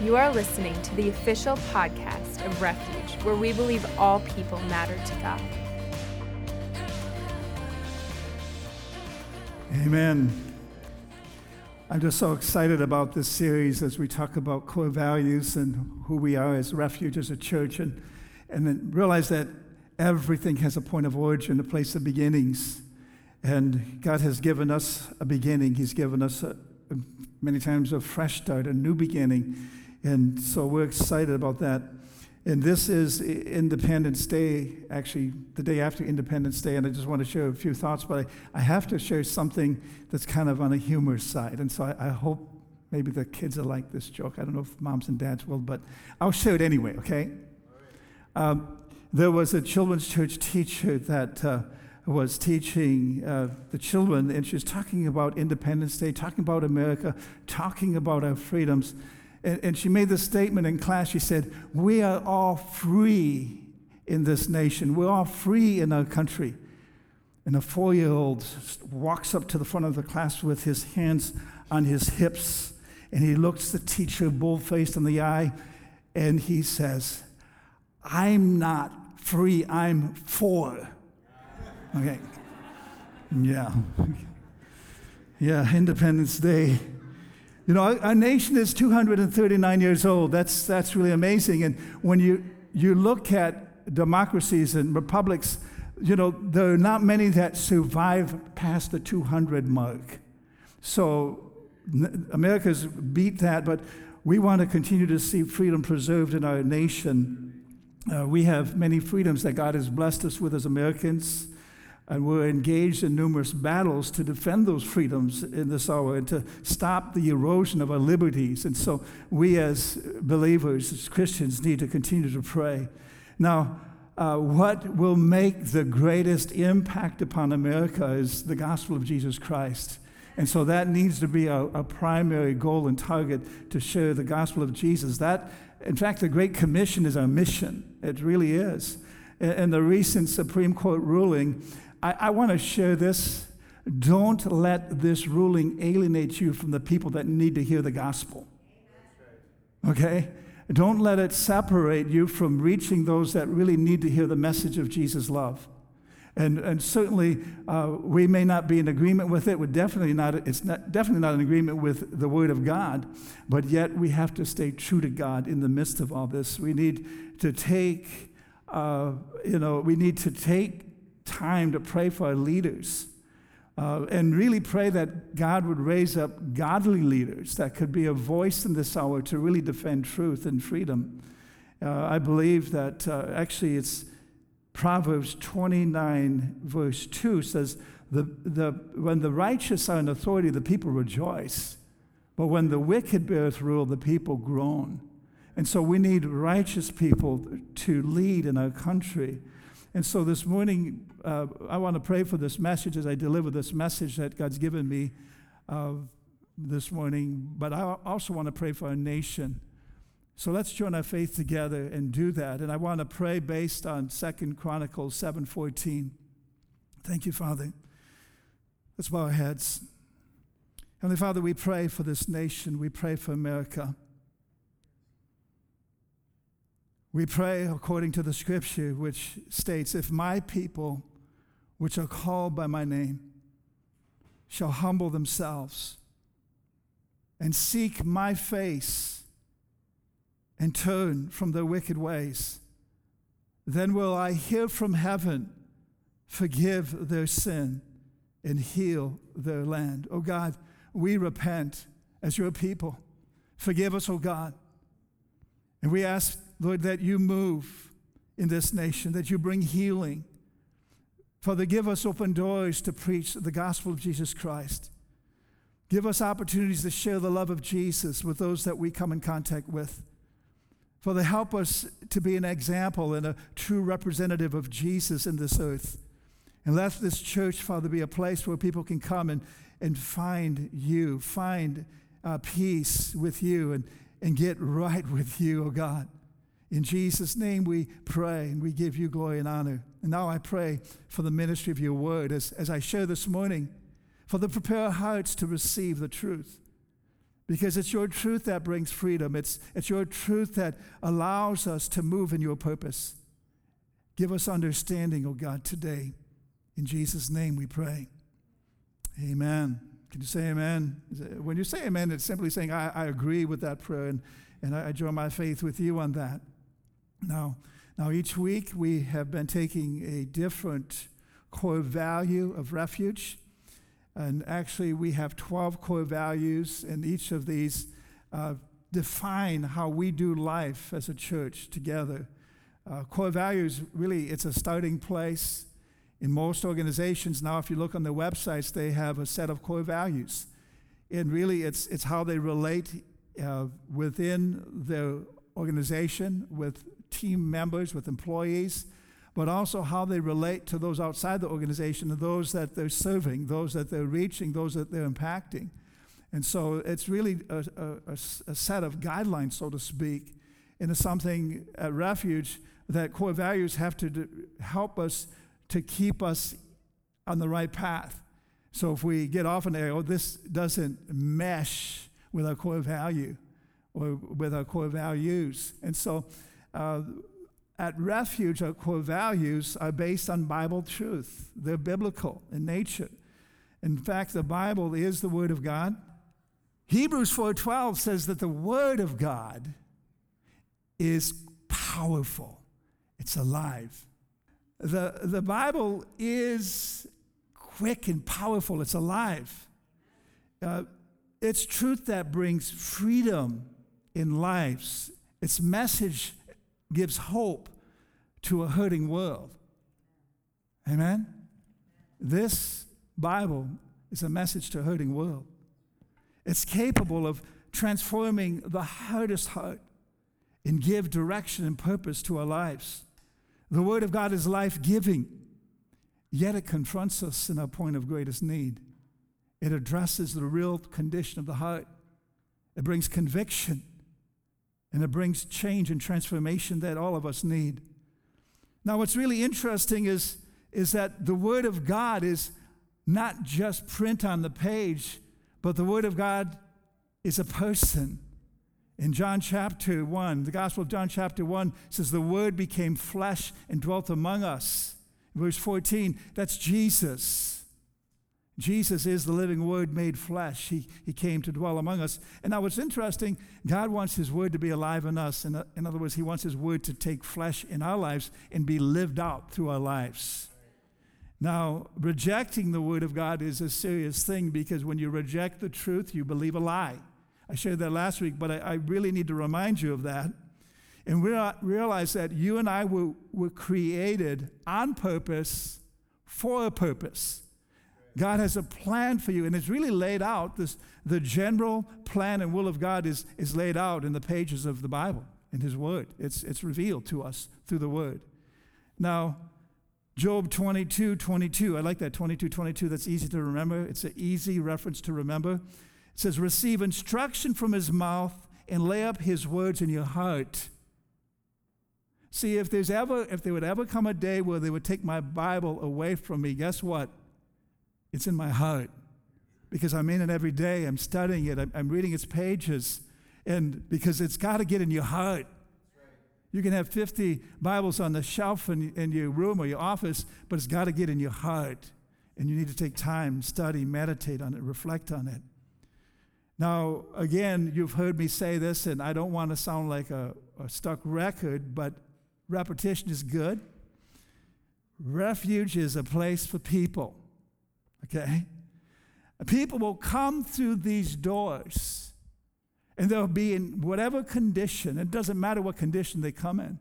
You are listening to the official podcast of Refuge, where we believe all people matter to God. Amen. I'm just so excited about this series as we talk about core values and who we are as Refuge as a church, and, and then realize that everything has a point of origin, a place of beginnings. And God has given us a beginning. He's given us a, many times a fresh start, a new beginning. And so we're excited about that. And this is Independence Day, actually, the day after Independence Day. And I just want to share a few thoughts, but I, I have to share something that's kind of on a humor side. And so I, I hope maybe the kids will like this joke. I don't know if moms and dads will, but I'll share it anyway, okay? Um, there was a children's church teacher that uh, was teaching uh, the children, and she was talking about Independence Day, talking about America, talking about our freedoms. And, and she made this statement in class. She said, We are all free in this nation, we're all free in our country. And a four year old walks up to the front of the class with his hands on his hips, and he looks the teacher bull faced in the eye, and he says, I'm not free, I'm for. Okay. Yeah. Yeah, Independence Day. You know, our, nation is 239 years old. That's, that's really amazing. And when you, you look at democracies and republics, you know, there are not many that survive past the 200 mark. So America's beat that, but we want to continue to see freedom preserved in our nation. Uh, we have many freedoms that God has blessed us with as Americans. And we're engaged in numerous battles to defend those freedoms in this hour and to stop the erosion of our liberties. And so we, as believers, as Christians, need to continue to pray. Now, uh, what will make the greatest impact upon America is the gospel of Jesus Christ. And so that needs to be a, a primary goal and target to share the gospel of Jesus. That, in fact, the Great Commission is our mission. It really is. In the recent Supreme Court ruling, I, I want to share this. Don't let this ruling alienate you from the people that need to hear the gospel. Okay? Don't let it separate you from reaching those that really need to hear the message of Jesus' love. And, and certainly, uh, we may not be in agreement with it. We're definitely not, it's not, definitely not in agreement with the Word of God, but yet we have to stay true to God in the midst of all this. We need to take, uh, you know, we need to take time to pray for our leaders uh, and really pray that God would raise up godly leaders that could be a voice in this hour to really defend truth and freedom. Uh, I believe that uh, actually it's Proverbs 29, verse 2 says, the, the, When the righteous are in authority, the people rejoice. But when the wicked beareth rule, the people groan. And so we need righteous people to lead in our country. And so this morning, uh, I want to pray for this message as I deliver this message that God's given me uh, this morning. But I also want to pray for our nation. So let's join our faith together and do that. And I want to pray based on Second Chronicles 7:14. Thank you, Father. Let's bow our heads. Heavenly Father, we pray for this nation. We pray for America. We pray according to the scripture, which states, If my people, which are called by my name, shall humble themselves and seek my face and turn from their wicked ways, then will I hear from heaven, forgive their sin, and heal their land. Oh God, we repent as your people. Forgive us, oh God. And we ask Lord, that you move in this nation, that you bring healing. Father, give us open doors to preach the gospel of Jesus Christ. Give us opportunities to share the love of Jesus with those that we come in contact with. Father, help us to be an example and a true representative of Jesus in this earth. And let this church, Father, be a place where people can come and, and find you, find uh, peace with you, and, and get right with you, oh God. In Jesus' name we pray and we give you glory and honor. And now I pray for the ministry of your word as, as I share this morning, for the prepare hearts to receive the truth. because it's your truth that brings freedom. It's, it's your truth that allows us to move in your purpose. Give us understanding, O oh God, today. In Jesus' name we pray. Amen. Can you say amen? When you say amen, it's simply saying, I, I agree with that prayer and, and I, I join my faith with you on that. Now, now, each week we have been taking a different core value of refuge. And actually, we have 12 core values, and each of these uh, define how we do life as a church together. Uh, core values, really, it's a starting place. In most organizations now, if you look on their websites, they have a set of core values. And really, it's, it's how they relate uh, within their organization, with team members, with employees, but also how they relate to those outside the organization, and those that they're serving, those that they're reaching, those that they're impacting. And so it's really a, a, a set of guidelines, so to speak, into something at Refuge that core values have to do, help us to keep us on the right path. So if we get off an area, oh, this doesn't mesh with our core value or with our core values. And so uh, at Refuge, our core values are based on Bible truth. They're biblical in nature. In fact, the Bible is the Word of God. Hebrews 4:12 says that the Word of God is powerful. It's alive. The, the Bible is quick and powerful. It's alive. Uh, it's truth that brings freedom in lives. Its message gives hope to a hurting world. Amen? This Bible is a message to a hurting world. It's capable of transforming the hardest heart and give direction and purpose to our lives. The Word of God is life giving, yet it confronts us in our point of greatest need. It addresses the real condition of the heart, it brings conviction and it brings change and transformation that all of us need. Now, what's really interesting is, is that the Word of God is not just print on the page, but the Word of God is a person. In John chapter 1, the Gospel of John chapter 1 says, The Word became flesh and dwelt among us. Verse 14, that's Jesus. Jesus is the living word made flesh. He, he came to dwell among us. And now, what's interesting, God wants His word to be alive in us. In, in other words, He wants His word to take flesh in our lives and be lived out through our lives. Now, rejecting the word of God is a serious thing because when you reject the truth, you believe a lie. I shared that last week, but I, I really need to remind you of that. And realize that you and I were, were created on purpose for a purpose. God has a plan for you, and it's really laid out. This, the general plan and will of God is, is laid out in the pages of the Bible, in His Word. It's, it's revealed to us through the Word. Now, Job 22 22, I like that 22 22, that's easy to remember. It's an easy reference to remember. It says, Receive instruction from His mouth and lay up His words in your heart. See, if there's ever, if there would ever come a day where they would take my Bible away from me, guess what? It's in my heart because I'm in it every day. I'm studying it, I'm, I'm reading its pages, and because it's got to get in your heart. You can have 50 Bibles on the shelf in, in your room or your office, but it's got to get in your heart. And you need to take time, study, meditate on it, reflect on it. Now, again, you've heard me say this, and I don't want to sound like a, a stuck record, but repetition is good. Refuge is a place for people. Okay? People will come through these doors and they'll be in whatever condition. It doesn't matter what condition they come in.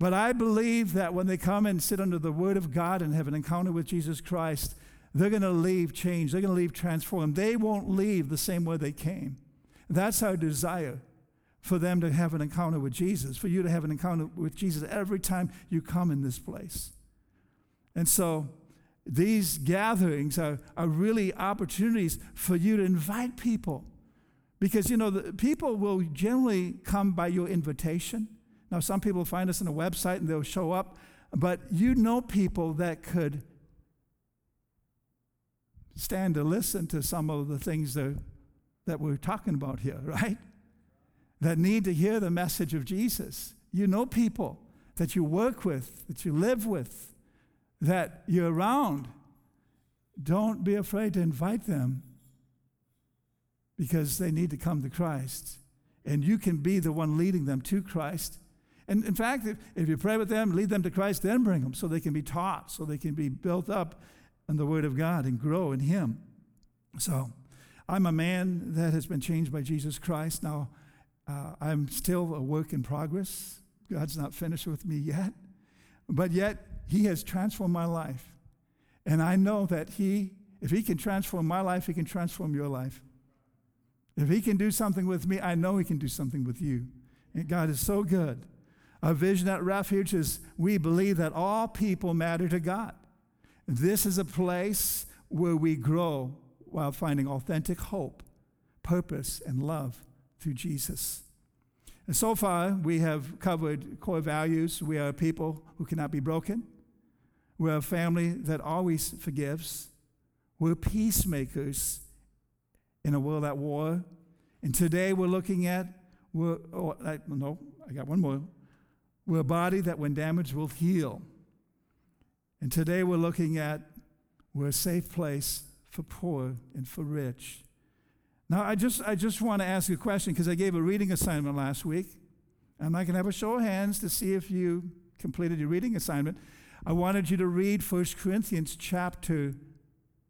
But I believe that when they come and sit under the Word of God and have an encounter with Jesus Christ, they're going to leave changed. They're going to leave transformed. They won't leave the same way they came. That's our desire for them to have an encounter with Jesus, for you to have an encounter with Jesus every time you come in this place. And so, these gatherings are, are really opportunities for you to invite people. Because, you know, people will generally come by your invitation. Now, some people find us on a website and they'll show up, but you know people that could stand to listen to some of the things that that we're talking about here, right? That need to hear the message of Jesus. You know people that you work with, that you live with, that you're around. Don't be afraid to invite them because they need to come to Christ. And you can be the one leading them to Christ. And in fact, if, if you pray with them, lead them to Christ, then bring them so they can be taught, so they can be built up in the Word of God and grow in Him. So, I'm a man that has been changed by Jesus Christ. Now, uh, I'm still a work in progress. God's not finished with me yet. But yet, He has transformed my life. And I know that He, if He can transform my life, He can transform your life. If He can do something with me, I know He can do something with you. And God is so good. Our vision at Refuge is we believe that all people matter to God. This is a place where we grow while finding authentic hope, purpose, and love through Jesus. And so far, we have covered core values. We are a people who cannot be broken. We're a family that always forgives. We're peacemakers in a world at war. And today we're looking at, we're, oh, I, no, I got one more. We're a body that, when damaged, will heal. And today we're looking at we're a safe place for poor and for rich. Now, I just, I just want to ask you a question because I gave a reading assignment last week. And I'm not going to have a show of hands to see if you completed your reading assignment. I wanted you to read 1 Corinthians chapter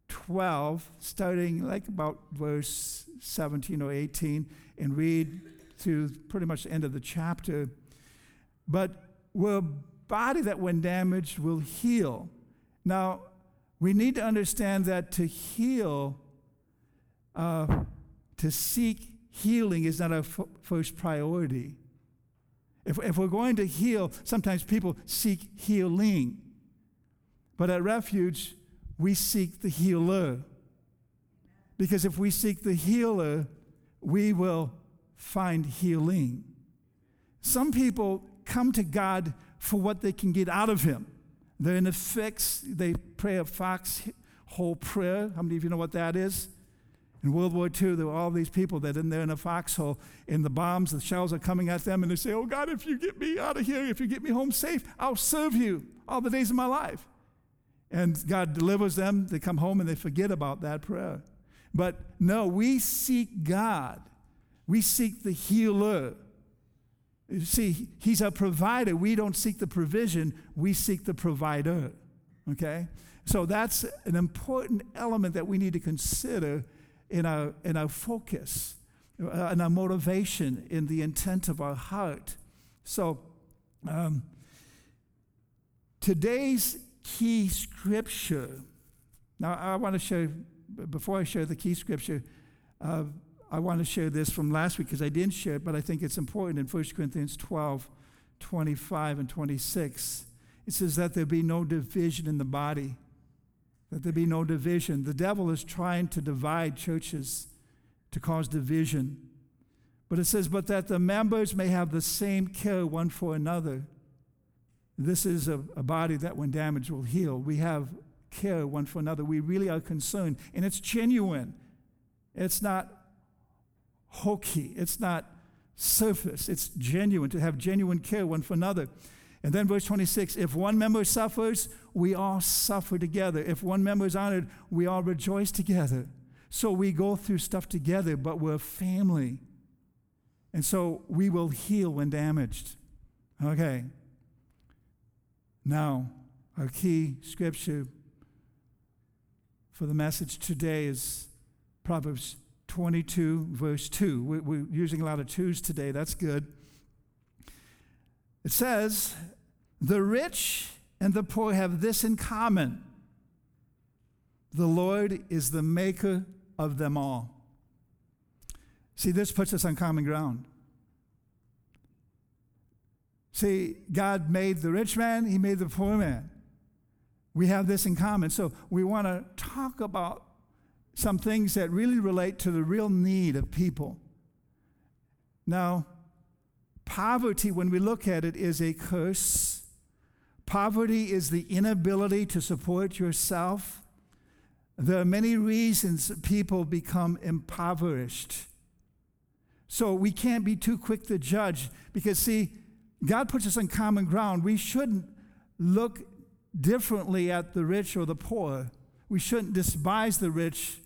12, starting like about verse 17 or 18, and read to pretty much the end of the chapter. But we're a body that, when damaged, will heal. Now, we need to understand that to heal, uh, to seek healing is not our f- first priority. If, if we're going to heal, sometimes people seek healing. But at Refuge, we seek the healer. Because if we seek the healer, we will find healing. Some people come to God for what they can get out of Him. They're in a fix. They pray a foxhole prayer. How many of you know what that is? In World War II, there were all these people that in there in a foxhole, and the bombs, the shells are coming at them, and they say, Oh God, if you get me out of here, if you get me home safe, I'll serve you all the days of my life. And God delivers them. They come home and they forget about that prayer. But no, we seek God. We seek the healer. You see, He's a provider. We don't seek the provision, we seek the provider. Okay? So that's an important element that we need to consider in our, in our focus, uh, in our motivation, in the intent of our heart. So, um, today's key scripture. Now, I want to show, before I show the key scripture, uh, I want to share this from last week because I didn't share it, but I think it's important in 1 Corinthians 12, 25 and 26. It says that there be no division in the body, that there be no division. The devil is trying to divide churches to cause division. But it says, but that the members may have the same care one for another. This is a, a body that, when damaged, will heal. We have care one for another. We really are concerned, and it's genuine. It's not hokey, it's not surface, it's genuine to have genuine care one for another. And then verse 26 if one member suffers, we all suffer together. If one member is honored, we all rejoice together. So we go through stuff together, but we're family. And so we will heal when damaged. Okay. Now, our key scripture for the message today is Proverbs 22, verse 2. We're using a lot of twos today. That's good. It says, The rich and the poor have this in common the Lord is the maker of them all. See, this puts us on common ground. See, God made the rich man, He made the poor man. We have this in common. So we want to talk about some things that really relate to the real need of people. Now, poverty, when we look at it, is a curse. Poverty is the inability to support yourself. there are many reasons people become impoverished. So we can't be too quick to judge because, see, God puts us on common ground. We shouldn't look differently at the rich or the poor. We shouldn't despise the rich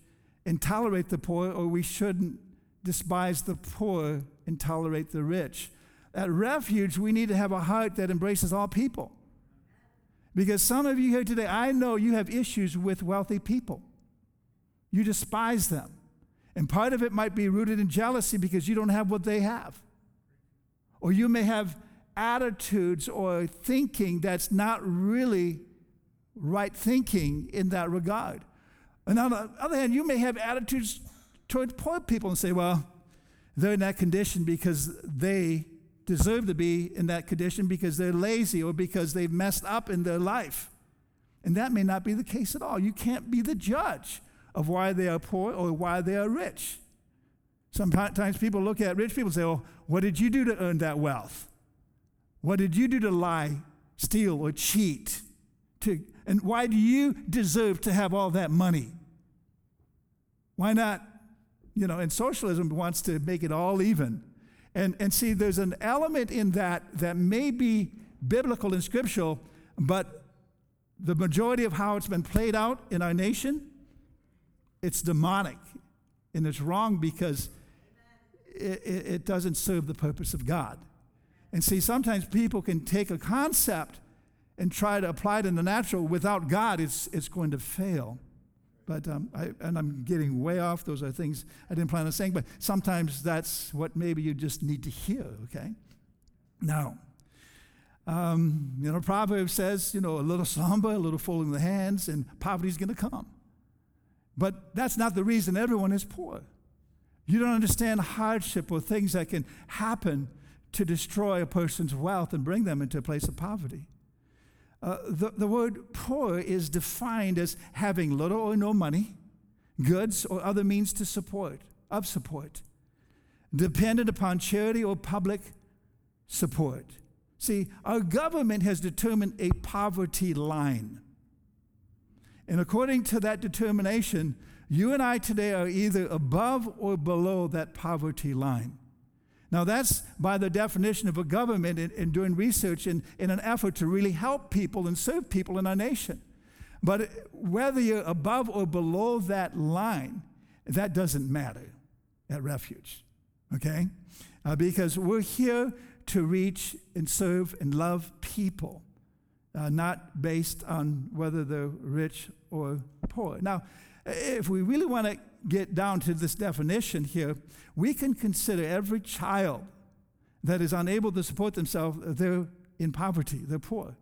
and tolerate the poor, or we shouldn't despise the poor and tolerate the rich. At refuge, we need to have a heart that embraces all people. Because some of you here today, I know you have issues with wealthy people. You despise them. And part of it might be rooted in jealousy because you don't have what they have. Or you may have attitudes or thinking that's not really right thinking in that regard. And on the other hand, you may have attitudes towards poor people and say, well, they're in that condition because they deserve to be in that condition because they're lazy or because they've messed up in their life. And that may not be the case at all. You can't be the judge of why they are poor or why they are rich. Sometimes people look at rich people and say, Oh, what did you do to earn that wealth? What did you do to lie, steal, or cheat? To, and why do you deserve to have all that money? Why not? You know, and socialism wants to make it all even. And, and see, there's an element in that that may be biblical and scriptural, but the majority of how it's been played out in our nation, it's demonic. And it's wrong because it, it, it doesn't serve the purpose of God. And see, sometimes people can take a concept and try to apply it in the natural. Without God, it's, it's going to fail. But, um, I, and I'm getting way off. Those are things I didn't plan on saying, but sometimes that's what maybe you just need to hear, okay? Now, um, you know, Proverbs says, you know, a little slumber, a little folding the hands, and poverty's going to come. But that's not the reason everyone is poor. You don't understand hardship or things that can happen to destroy a person's wealth and bring them into a place of poverty. Uh, the, the word poor is defined as having little or no money, goods, or other means to support, of support, dependent upon charity or public support. See, our government has determined a poverty line. And according to that determination, you and I today are either above or below that poverty line. Now, that's by the definition of a government in, in doing research in, in an effort to really help people and serve people in our nation. But whether you're above or below that line, that doesn't matter at Refuge, okay? Uh, because we're here to reach and serve and love people, uh, not based on whether they're rich or poor. Now, if we really want to get down to this definition here, we can consider every child that is unable to support themselves, uh, they're in poverty, they're poor.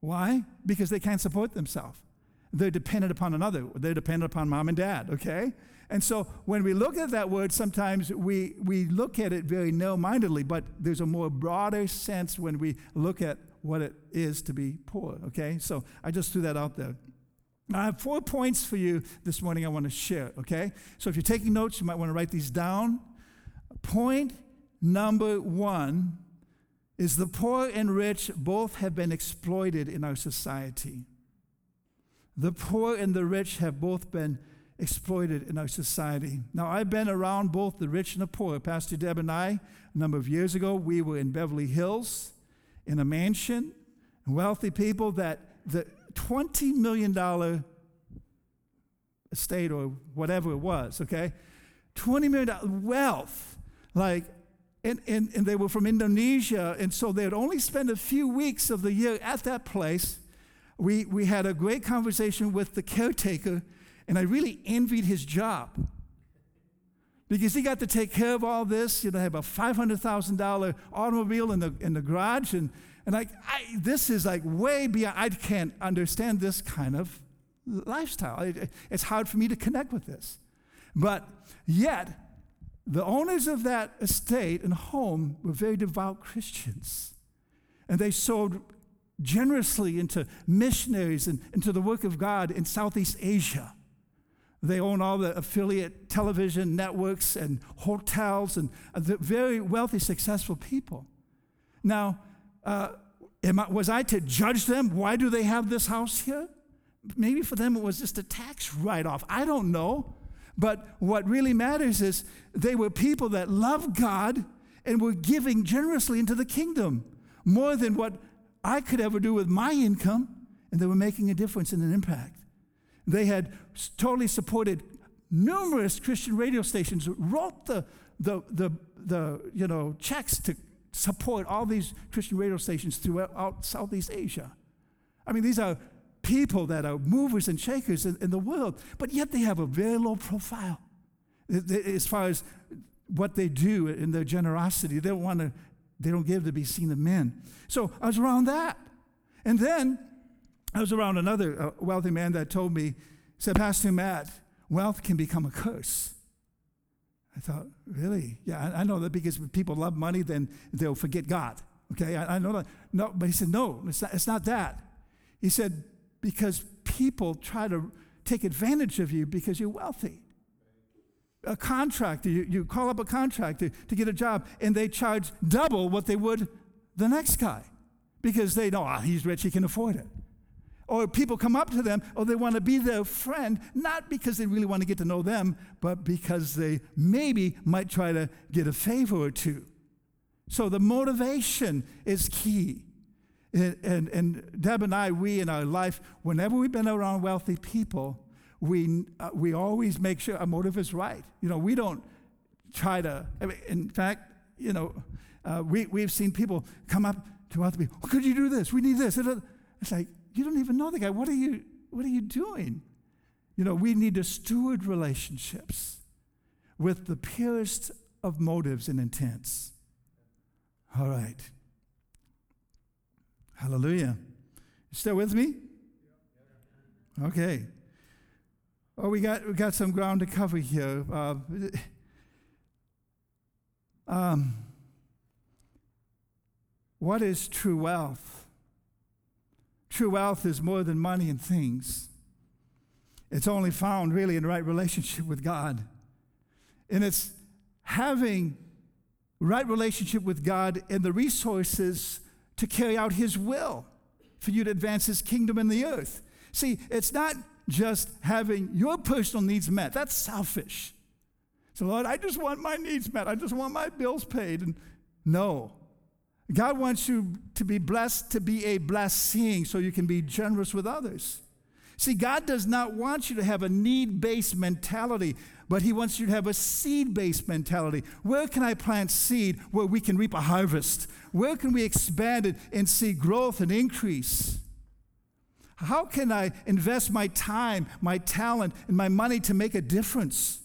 Why? Because they can't support themselves. They're dependent upon another. They're dependent upon mom and dad, okay? And so when we look at that word, sometimes we, we look at it very narrow mindedly, but there's a more broader sense when we look at what it is to be poor, okay? So I just threw that out there. I have four points for you this morning I want to share, okay? So if you're taking notes, you might want to write these down. Point number one is the poor and rich both have been exploited in our society. The poor and the rich have both been exploited in our society. Now, I've been around both the rich and the poor. Pastor Deb and I, a number of years ago, we were in Beverly Hills in a mansion, wealthy people that the $20 million estate or whatever it was, okay? $20 million wealth. Like, and, and, and they were from Indonesia, and so they'd only spend a few weeks of the year at that place. We, we had a great conversation with the caretaker, and I really envied his job because he got to take care of all this. You know, have a $500,000 automobile in the, in the garage, and, and like, I, this is like way beyond, I can't understand this kind of lifestyle. It, it's hard for me to connect with this. But yet, the owners of that estate and home were very devout Christians. And they sowed generously into missionaries and into the work of God in Southeast Asia. They own all the affiliate television networks and hotels and very wealthy, successful people. Now, uh, I, was I to judge them? Why do they have this house here? maybe for them it was just a tax write off. I don't know. But what really matters is they were people that loved God and were giving generously into the kingdom more than what I could ever do with my income. And they were making a difference and an impact. They had totally supported numerous Christian radio stations, wrote the, the, the, the you know, checks to support all these Christian radio stations throughout Southeast Asia. I mean, these are people that are movers and shakers in, in the world, but yet they have a very low profile as far as what they do in their generosity. They don't want to, they don't give to be seen of men. So I was around that. And then I was around another uh, wealthy man that told me, said, Pastor Matt, wealth can become a curse. I thought, really? Yeah, I, I know that because people love money, then they'll forget God. Okay, I, I know that. No, but he said, no, it's not, it's not that. He said, because people try to take advantage of you because you're wealthy. A contractor, you, you call up a contractor to get a job, and they charge double what they would the next guy because they know oh, he's rich, he can afford it. Or people come up to them, or they want to be their friend, not because they really want to get to know them, but because they maybe might try to get a favor or two. So the motivation is key. And, and, and, Deb and I, we in our life, whenever we've been around wealthy people, we, uh, we always make sure our motive is right. You know, we don't try to, I mean, in fact, you know, uh, we, we've seen people come up to other people, oh, could you do this? We need this. It's like, you don't even know the guy. What are you, what are you doing? You know, we need to steward relationships with the purest of motives and intents. All right. Hallelujah. You still with me? Okay. Oh, we got we got some ground to cover here. Uh, um, what is true wealth? True wealth is more than money and things. It's only found really in right relationship with God. And it's having right relationship with God and the resources to carry out His will for you to advance His kingdom in the earth. See, it's not just having your personal needs met, that's selfish. So, Lord, I just want my needs met, I just want my bills paid. And no, God wants you to be blessed to be a blessing so you can be generous with others. See, God does not want you to have a need based mentality, but He wants you to have a seed based mentality. Where can I plant seed where we can reap a harvest? Where can we expand it and see growth and increase? How can I invest my time, my talent, and my money to make a difference?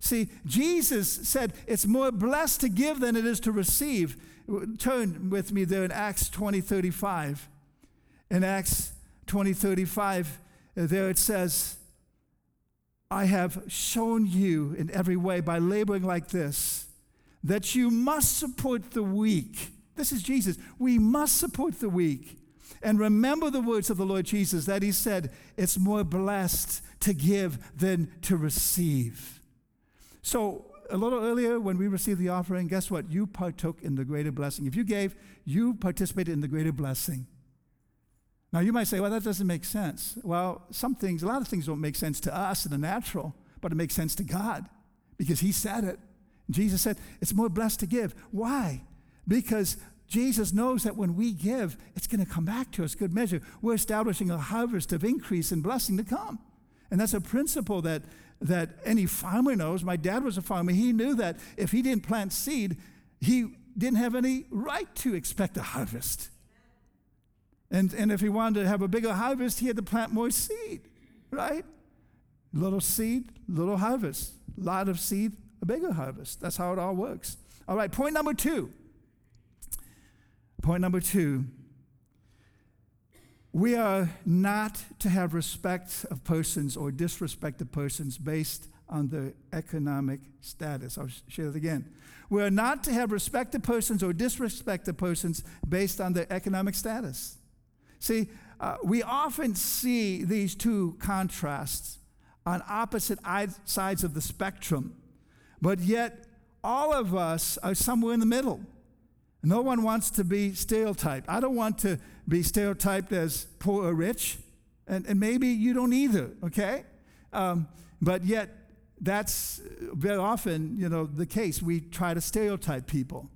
See, Jesus said it's more blessed to give than it is to receive. Turn with me there in Acts 20 35. In Acts 20 35, uh, there it says, I have shown you in every way by laboring like this that you must support the weak. This is Jesus. We must support the weak. And remember the words of the Lord Jesus that he said, It's more blessed to give than to receive. So, a little earlier when we received the offering, guess what? You partook in the greater blessing. If you gave, you participated in the greater blessing. Now, you might say, well, that doesn't make sense. Well, some things, a lot of things don't make sense to us in the natural, but it makes sense to God because He said it. Jesus said, it's more blessed to give. Why? Because Jesus knows that when we give, it's going to come back to us, good measure. We're establishing a harvest of increase and blessing to come. And that's a principle that, that any farmer knows. My dad was a farmer. He knew that if he didn't plant seed, he didn't have any right to expect a harvest. And, and if he wanted to have a bigger harvest, he had to plant more seed, right? Little seed, little harvest. Lot of seed, a bigger harvest. That's how it all works. All right, point number two. Point number two. We are not to have respect of persons or disrespect of persons based on their economic status. I'll share it again. We are not to have respect of persons or disrespect of persons based on their economic status. See, uh, we often see these two contrasts on opposite sides of the spectrum, but yet all of us are somewhere in the middle. No one wants to be stereotyped. I don't want to be stereotyped as poor or rich. And, and maybe you don't either, okay? Um, but yet, that's very often, you know, the case. We try to stereotype people.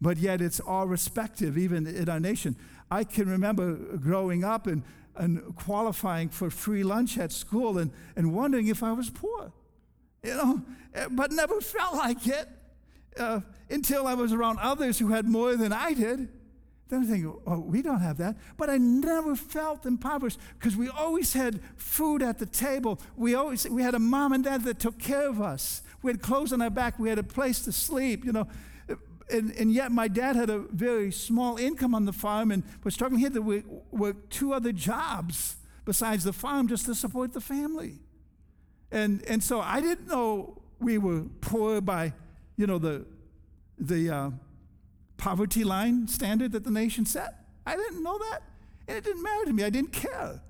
But yet it's all respective, even in our nation. I can remember growing up and, and qualifying for free lunch at school and, and wondering if I was poor, you know, but never felt like it uh, until I was around others who had more than I did. Then I think, oh, we don't have that. But I never felt impoverished because we always had food at the table. We always we had a mom and dad that took care of us. We had clothes on our back. We had a place to sleep. You know, and, and yet my dad had a very small income on the farm and was struggling. He had to work, two other jobs besides the farm just to support the family. And and so I didn't know we were poor by, you know, the the uh, poverty line standard that the nation set. I didn't know that. And it didn't matter to me. I didn't care.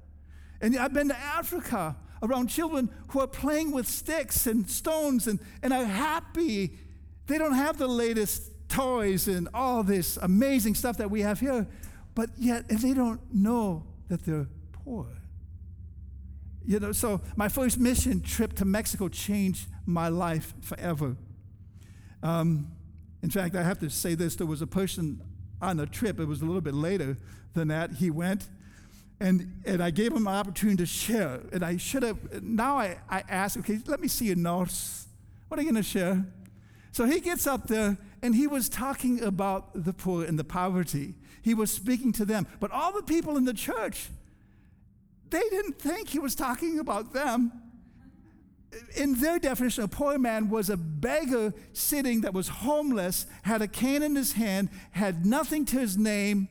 And I've been to Africa around children who are playing with sticks and stones and, and are happy. They don't have the latest toys and all this amazing stuff that we have here, but yet they don't know that they're poor. You know, so my first mission trip to Mexico changed my life forever. Um, in fact, I have to say this there was a person on a trip, it was a little bit later than that. He went and, and I gave him an opportunity to share. And I should have, now I, I asked, okay, let me see your notes. What are you going to share? So he gets up there and he was talking about the poor and the poverty. He was speaking to them. But all the people in the church, they didn't think he was talking about them in their definition, a poor man was a beggar sitting that was homeless, had a cane in his hand, had nothing to his name,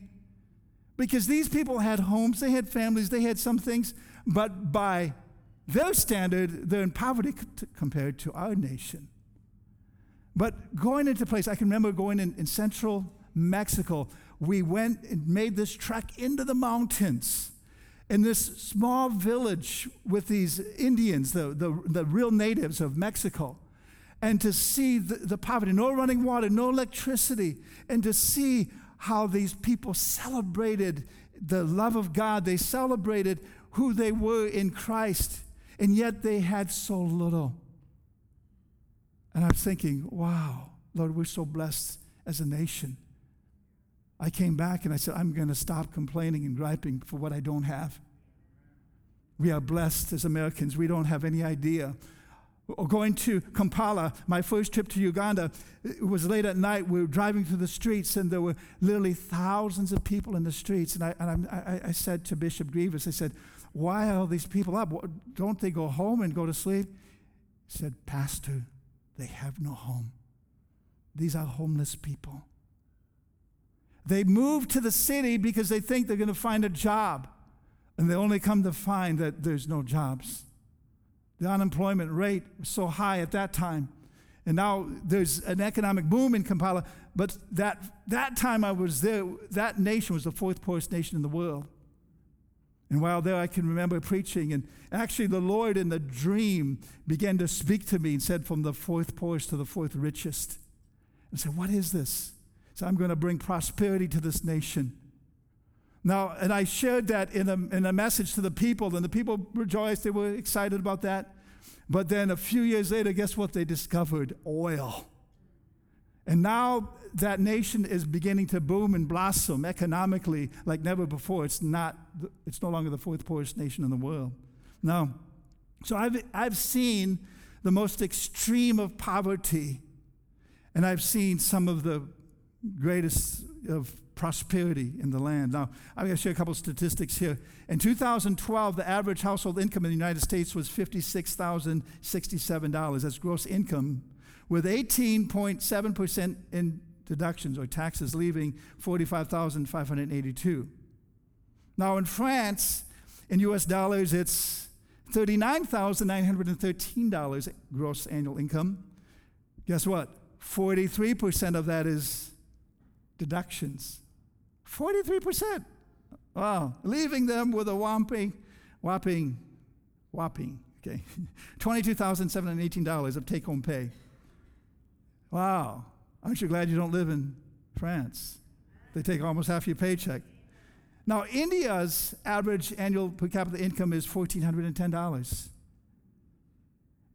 because these people had homes, they had families, they had some things, but by their standard, they're in poverty compared to our nation. But going into place, I can remember going in, in central Mexico, we went and made this trek into the mountains in this small village with these Indians, the, the, the real natives of Mexico, and to see the, the poverty, no running water, no electricity, and to see how these people celebrated the love of God, they celebrated who they were in Christ, and yet they had so little. And I'm thinking, wow, Lord, we're so blessed as a nation. I came back and I said, I'm going to stop complaining and griping for what I don't have. We are blessed as Americans. We don't have any idea. Going to Kampala, my first trip to Uganda, it was late at night. We were driving through the streets, and there were literally thousands of people in the streets. And I, and I, I said to Bishop Grievous, I said, Why are all these people up? Don't they go home and go to sleep? He said, Pastor, they have no home. These are homeless people. They move to the city because they think they're going to find a job, and they only come to find that there's no jobs. The unemployment rate was so high at that time. And now there's an economic boom in Kampala, but that, that time I was there, that nation was the fourth poorest nation in the world. And while there, I can remember preaching, and actually, the Lord in the dream began to speak to me and said, From the fourth poorest to the fourth richest. I said, What is this? So I'm going to bring prosperity to this nation. Now, and I shared that in a, in a message to the people, and the people rejoiced. They were excited about that. But then a few years later, guess what they discovered? Oil. And now that nation is beginning to boom and blossom economically like never before. It's not, it's no longer the fourth poorest nation in the world. Now, so I've, I've seen the most extreme of poverty, and I've seen some of the greatest of prosperity in the land. Now, I'm going to share a couple statistics here. In 2012, the average household income in the United States was $56,067. That's gross income, with 18.7% in deductions or taxes, leaving 45,582. Now, in France, in US dollars, it's $39,913 gross annual income. Guess what? 43% of that is deductions. 43%. Wow. Leaving them with a whopping, whopping, whopping, okay, $22,718 of take home pay. Wow. Aren't you glad you don't live in France? They take almost half your paycheck. Now, India's average annual per capita income is $1,410.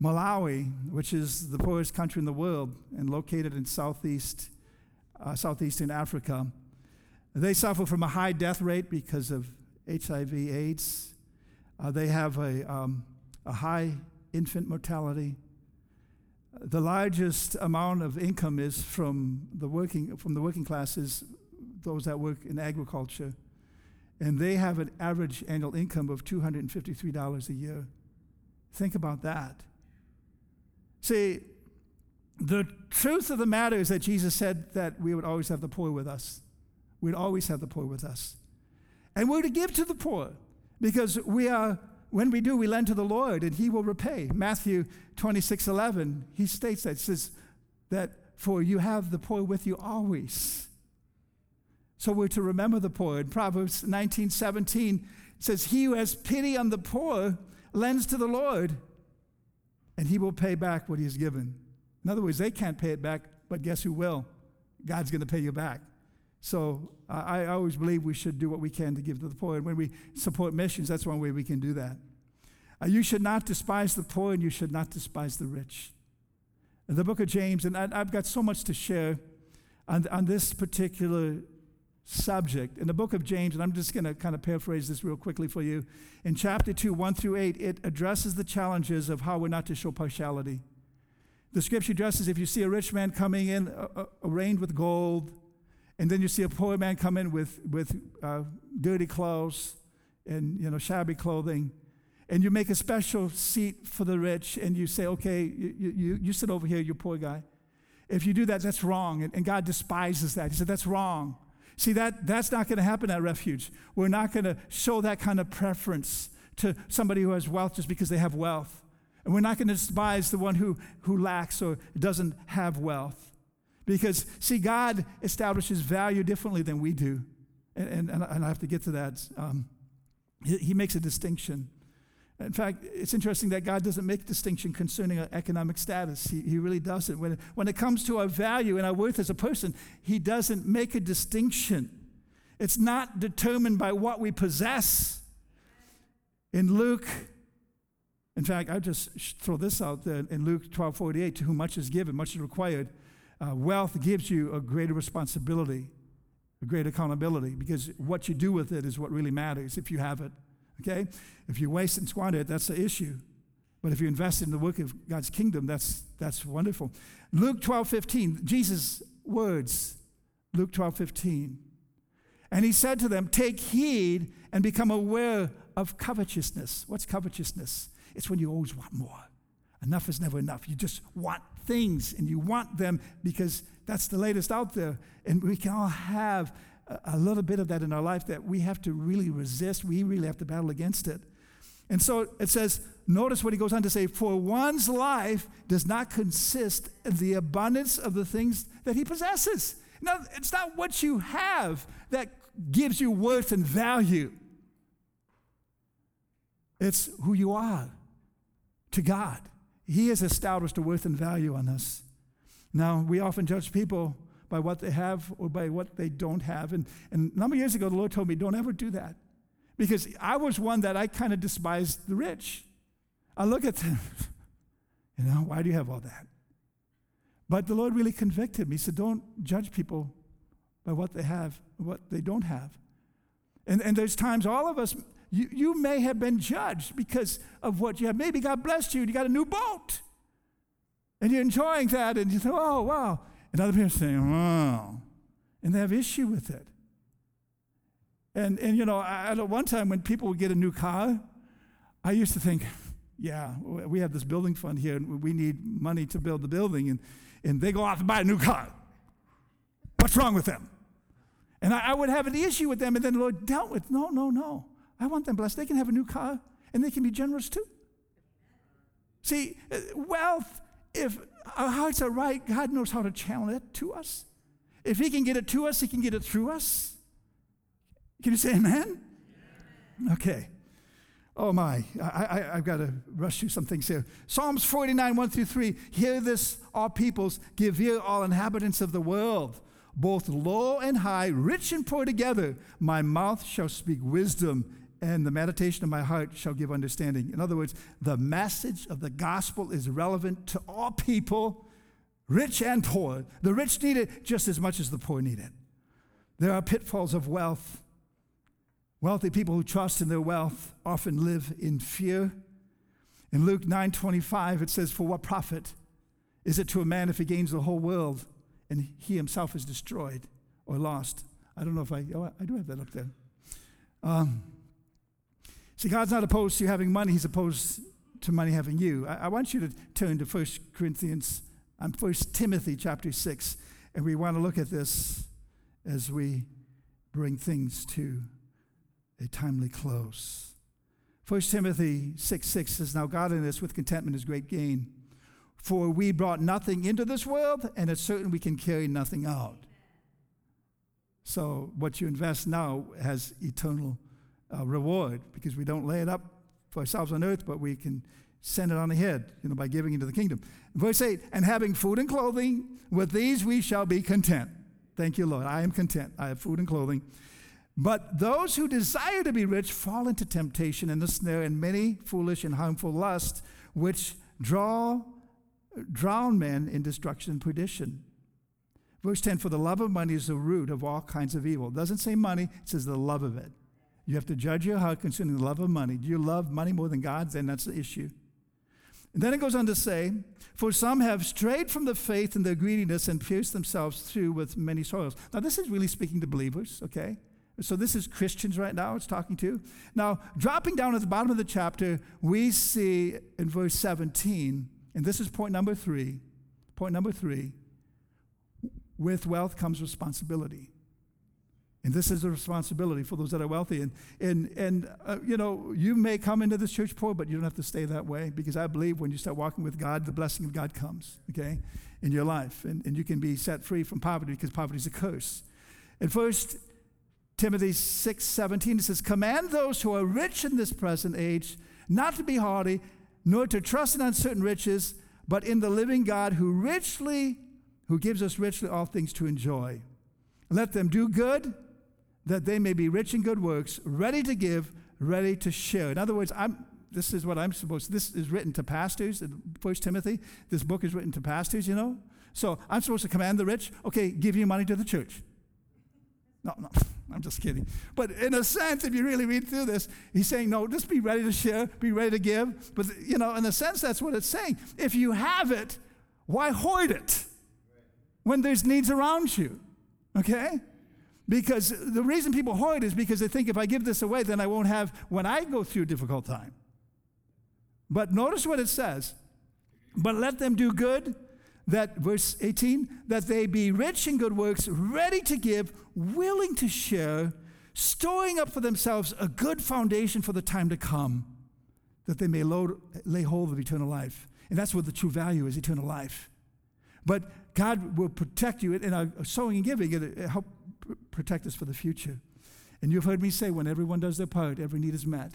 Malawi, which is the poorest country in the world and located in southeast, uh, southeastern Africa, they suffer from a high death rate because of HIV/AIDS. Uh, they have a, um, a high infant mortality. The largest amount of income is from the working from the working classes, those that work in agriculture, and they have an average annual income of two hundred and fifty-three dollars a year. Think about that. See, the truth of the matter is that Jesus said that we would always have the poor with us. We'd always have the poor with us. And we're to give to the poor because we are, when we do, we lend to the Lord and He will repay. Matthew 26 11, He states that, says that for you have the poor with you always. So we're to remember the poor. In Proverbs 19 17, says, He who has pity on the poor lends to the Lord, and He will pay back what He has given. In other words, they can't pay it back, but guess who will? God's going to pay you back. So I, I always believe we should do what we can to give to the poor. And when we support missions, that's one way we can do that. Uh, you should not despise the poor, and you should not despise the rich. In the book of James, and I, I've got so much to share on, on this particular subject. In the book of James, and I'm just going to kind of paraphrase this real quickly for you. In chapter 2, 1 through 8, it addresses the challenges of how we're not to show partiality. The scripture addresses if you see a rich man coming in uh, uh, arrayed with gold, and then you see a poor man come in with, with uh, dirty clothes and you know shabby clothing, and you make a special seat for the rich, and you say, okay, you, you, you sit over here, you poor guy. If you do that, that's wrong, and, and God despises that. He said, that's wrong. See, that, that's not going to happen at Refuge. We're not going to show that kind of preference to somebody who has wealth just because they have wealth. And we're not going to despise the one who, who lacks or doesn't have wealth. Because, see, God establishes value differently than we do. And, and, and I have to get to that. Um, he, he, makes a distinction. In fact, it's interesting that God doesn't make distinction concerning our economic status. He, he really doesn't. When, when it comes to our value and our worth as a person, He doesn't make a distinction. It's not determined by what we possess. In Luke, in fact, I just throw this out there in Luke 12 48, to whom much is given, much is required. Uh, wealth gives you a greater responsibility, a great accountability, because what you do with it is what really matters if you have it. Okay? If you waste and squander it, that's the issue. But if you invest in the work of God's kingdom, that's, that's wonderful. Luke 12 15, Jesus' words, Luke 12 15. And he said to them, Take heed and become aware of covetousness. What's covetousness? It's when you always want more. Enough is never enough. You just want things and you want them because that's the latest out there. And we can all have a, little bit of that in our life that we have to really resist. We really have to battle against it. And so it says, notice what he goes on to say, for one's life does not consist of the abundance of the things that he possesses. Now, it's not what you have that gives you worth and value, it's who you are to God. He has established a worth and value on us. Now, we often judge people by what they have or by what they don't have. And, and a number of years ago, the Lord told me, don't ever do that. Because I was one that I kind of despised the rich. I look at them, you know, why do you have all that? But the Lord really convicted me. He said, don't judge people by what they have, what they don't have. And, and there's times all of us you, you may have been judged because of what you have. Maybe God blessed you and you got a new boat. And you're enjoying that and you say, oh, wow. And other people say, wow. And they have issue with it. And, and you know, at one time when people would get a new car, I used to think, yeah, we have this building fund here and we need money to build the building. And, and they go off and buy a new car. What's wrong with them? And I, I would have an issue with them, and then the Lord dealt with, no, no, no. I want them blessed. They can have a new car and they can be generous too. See, uh, wealth, if our hearts are right, God knows how to channel it to us. If He can get it to us, He can get it through us. Can you say amen? Okay. Oh my, I, I, have got to rush through some things here. Psalms 49, 1 through 3. Hear this, all peoples, give ear, all inhabitants of the world. both low and high, rich and poor together. My mouth shall speak wisdom, and the meditation of my heart shall give understanding. In other words, the message of the gospel is relevant to all people, rich and poor. The rich need it just as much as the poor need it. There are pitfalls of wealth. Wealthy people who trust in their wealth often live in fear. In Luke 9:25 it says for what profit is it to a man if he gains the whole world and he himself is destroyed or lost? I don't know if I oh, I do have that up there. Um, see, God's not opposed to you having money; He's opposed to money having you. I, I want you to turn to 1 Corinthians, um, 1 Timothy chapter 6, and we want to look at this as we bring things to a timely close. 1 Timothy 6 6 says, Now godliness with contentment is great gain. For we brought nothing into this world, and it's certain we can carry nothing out. So, what you invest now has eternal uh, reward because we don't lay it up for ourselves on earth, but we can send it on ahead, you know, by giving into the kingdom. Verse 8, and having food and clothing, with these we shall be content. Thank you, Lord. I am content. I have food and clothing. But those who desire to be rich fall into temptation and the snare and many foolish and harmful lusts, which draw, drown men in destruction and perdition. Verse 10 For the love of money is the root of all kinds of evil. It doesn't say money, it says the love of it. You have to judge your heart concerning the love of money. Do you love money more than God? Then that's the issue. And then it goes on to say, For some have strayed from the faith in their greediness and pierced themselves through with many sorrows. Now, this is really speaking to believers, okay? So this is Christians right now it's talking to. Now, dropping down at the bottom of the chapter, we see in verse 17, and this is point number three. Point number three with wealth comes responsibility. And this is a responsibility for those that are wealthy. And, and, and uh, you know, you may come into this church poor, but you don't have to stay that way because I believe when you start walking with God, the blessing of God comes, okay, in your life. And, and you can be set free from poverty because poverty is a curse. And first, Timothy 6 17, it says, Command those who are rich in this present age not to be haughty, nor to trust in uncertain riches, but in the living God who richly, who gives us richly all things to enjoy. Let them do good that they may be rich in good works, ready to give, ready to share. In other words, I'm, this is what I'm supposed this is written to pastors First Timothy. This book is written to pastors, you know. So I'm supposed to command the rich, okay, give you money to the church. No, no, I'm just kidding. But in a sense, if you really read through this, he's saying, no, just be ready to share, be ready to give. But, you know, in a sense, that's what it's saying. If you have it, why hoard it when there's needs around you? Okay? Because the reason people hoard is because they think if I give this away, then I won't have when I go through a difficult time. But notice what it says. But let them do good, that verse 18, that they be rich in good works, ready to give, willing to share, storing up for themselves a good foundation for the time to come, that they may load, lay hold of eternal life. And that's what the true value is eternal life. But God will protect you in our sowing and giving, it help protect us for the future. And you've heard me say when everyone does their part, every need is met.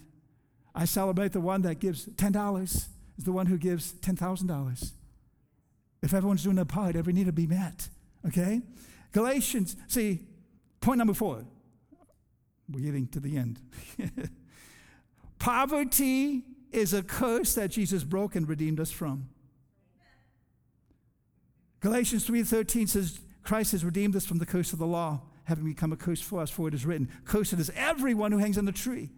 I celebrate the one that gives $10 is the one who gives $10,000. If everyone's doing their part, every need will be met. Okay? Galatians, see, point number four. We're getting to the end. Poverty is a curse that Jesus broke and redeemed us from. Galatians 3:13 says Christ has redeemed us from the curse of the law having become a curse for us, for it is written, Cursed is everyone who hangs on the tree.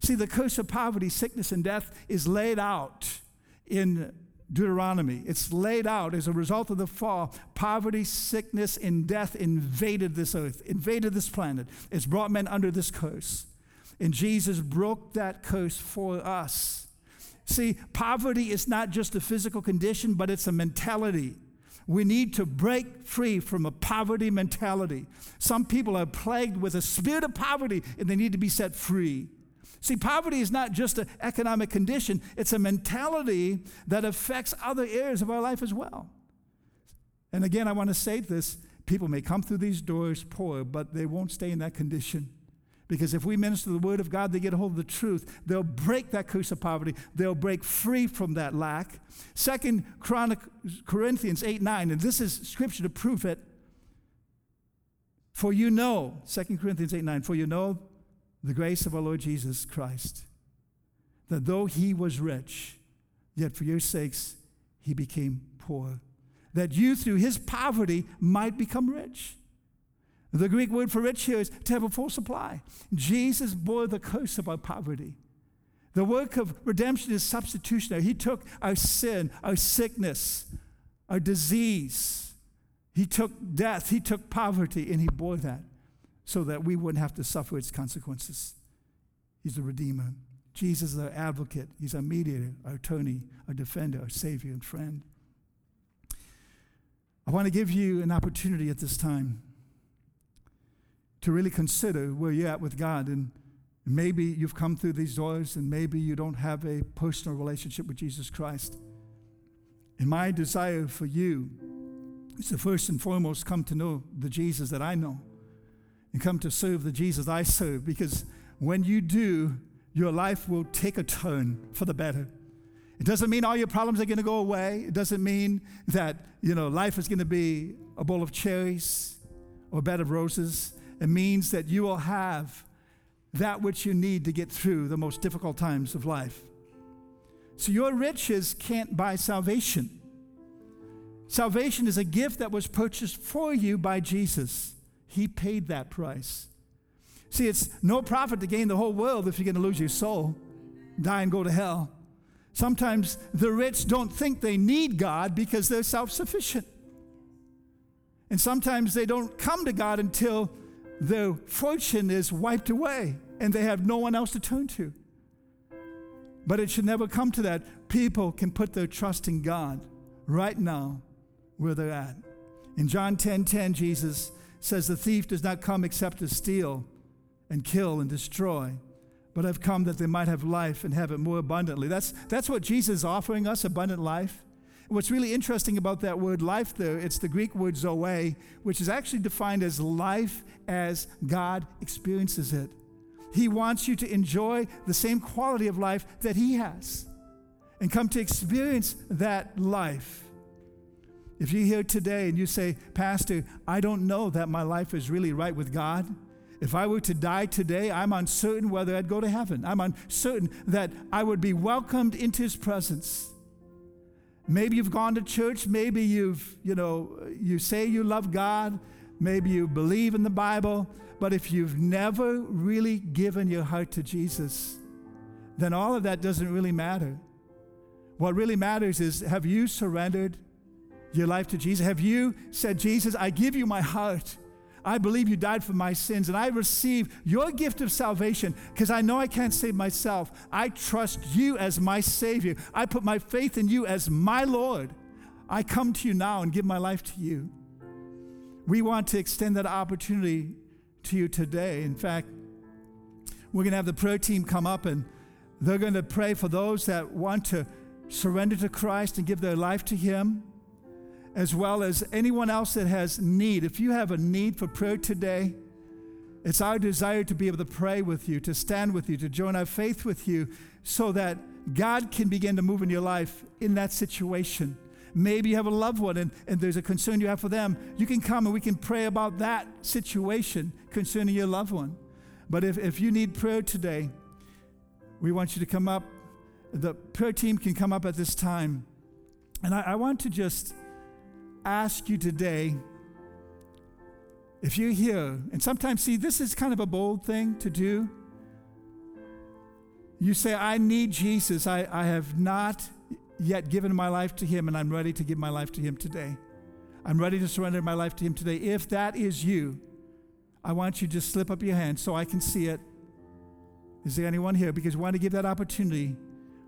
See, the curse of poverty, sickness, and death is laid out in Deuteronomy. It's laid out as a result of the fall. Poverty, sickness, and death invaded this earth, invaded this planet. It's brought men under this curse. And Jesus broke that curse for us. See, poverty is not just a physical condition, but it's a mentality. We need to break free from a poverty mentality. Some people are plagued with a spirit of poverty and they need to be set free. See, poverty is not just an economic condition, it's a mentality that affects other areas of our life as well. And again, I want to say this people may come through these doors poor, but they won't stay in that condition. Because if we minister the word of God, they get a hold of the truth. They'll break that curse of poverty. They'll break free from that lack. Second Chronic, Corinthians 8 9, and this is scripture to prove it. For you know, 2 Corinthians 8 9, for you know the grace of our Lord Jesus Christ, that though he was rich, yet for your sakes he became poor, that you through his poverty might become rich. The Greek word for rich here is to have a full supply. Jesus bore the curse of our poverty. The work of redemption is substitutionary. He took our sin, our sickness, our disease. He took death, He took poverty, and He bore that so that we wouldn't have to suffer its consequences. He's the Redeemer. Jesus is our advocate, He's our mediator, our attorney, our defender, our Savior, and friend. I want to give you an opportunity at this time to really consider where you're at with God. And maybe you've come through these doors and maybe you don't have a personal relationship with Jesus Christ. And my desire for you is to first and foremost come to know the Jesus that I know and come to serve the Jesus I serve because when you do, your life will take a turn for the better. It doesn't mean all your problems are going to go away. It doesn't mean that, you know, life is going to be a bowl of cherries or a bed of roses. It means that you will have that which you need to get through the most difficult times of life. So your riches can't buy salvation. Salvation is a gift that was purchased for you by Jesus. He paid that price. See, it's no profit to gain the whole world if you're going to lose your soul, die and go to hell. Sometimes the rich don't think they need God because they're self sufficient. And sometimes they don't come to God until their fortune is wiped away and they have no one else to turn to. But it should never come to that. People can put their trust in God right now where they're at. In John 10 10, Jesus says, The thief does not come except to steal and kill and destroy, but I've come that they might have life and have it more abundantly. That's, that's what Jesus is offering us abundant life. What's really interesting about that word life though, it's the Greek word zoe, which is actually defined as life as God experiences it. He wants you to enjoy the same quality of life that He has and come to experience that life. If you're here today and you say, Pastor, I don't know that my life is really right with God. If I were to die today, I'm uncertain whether I'd go to heaven. I'm uncertain that I would be welcomed into His presence. Maybe you've gone to church. Maybe you've, you know, you say you love God. Maybe you believe in the Bible. But if you've never really given your heart to Jesus, then all of that doesn't really matter. What really matters is have you surrendered your life to Jesus? Have you said, Jesus, I give you my heart? I believe you died for my sins, and I receive your gift of salvation because I know I can't save myself. I trust you as my Savior. I put my faith in you as my Lord. I come to you now and give my life to you. We want to extend that opportunity to you today. In fact, we're going to have the prayer team come up and they're going to pray for those that want to surrender to Christ and give their life to Him as well as anyone else that has need. If you have a need for prayer today, it's our desire to be able to pray with you, to stand with you, to join our faith with you, so that God can begin to move in your life in that situation. Maybe you have a loved one and, and there's a concern you have for them. You can come and we can pray about that situation concerning your loved one. But if, if you need prayer today, we want you to come up. The prayer team can come up at this time. And I, I want to just ask you today if you're here, and sometimes, see, this is kind of a bold thing to do. You say, I need Jesus. I, I have not yet given my life to Him, and I'm ready to give my life to Him today. I'm ready to surrender my life to Him today. If that is you, I want you to just slip up your hand so I can see it. Is there anyone here? Because we want to give that opportunity.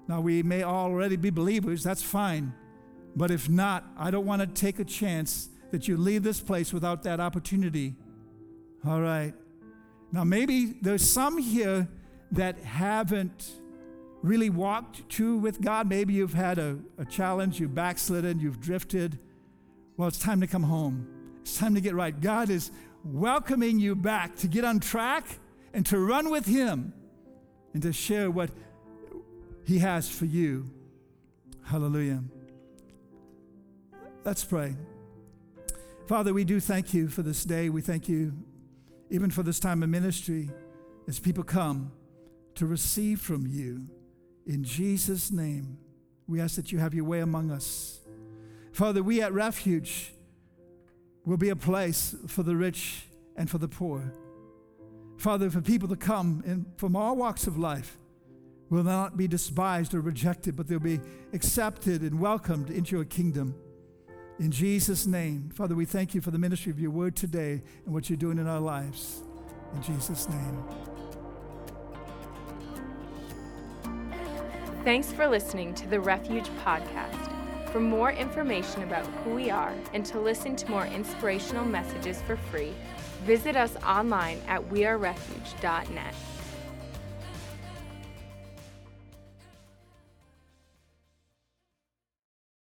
Now, we may already be believers, that's fine. But if not, I don't want to take a chance that you leave this place without that opportunity. All right. Now, maybe there's some here that haven't really walked true with God. Maybe you've had a, a challenge, you've backslidden, you've drifted. Well, it's time to come home. It's time to get right. God is welcoming you back to get on track and to run with Him and to share what He has for you. Hallelujah. Let's pray. Father, we do thank you for this day. We thank you even for this time of ministry, as people come to receive from you. In Jesus' name, we ask that you have your way among us. Father, we at Refuge will be a place for the rich and for the poor. Father, for people to come in from all walks of life will not be despised or rejected, but they'll be accepted and welcomed into your kingdom. In Jesus' name, Father, we thank you for the ministry of your word today and what you're doing in our lives. In Jesus' name. Thanks for listening to the Refuge Podcast. For more information about who we are and to listen to more inspirational messages for free, visit us online at wearerefuge.net.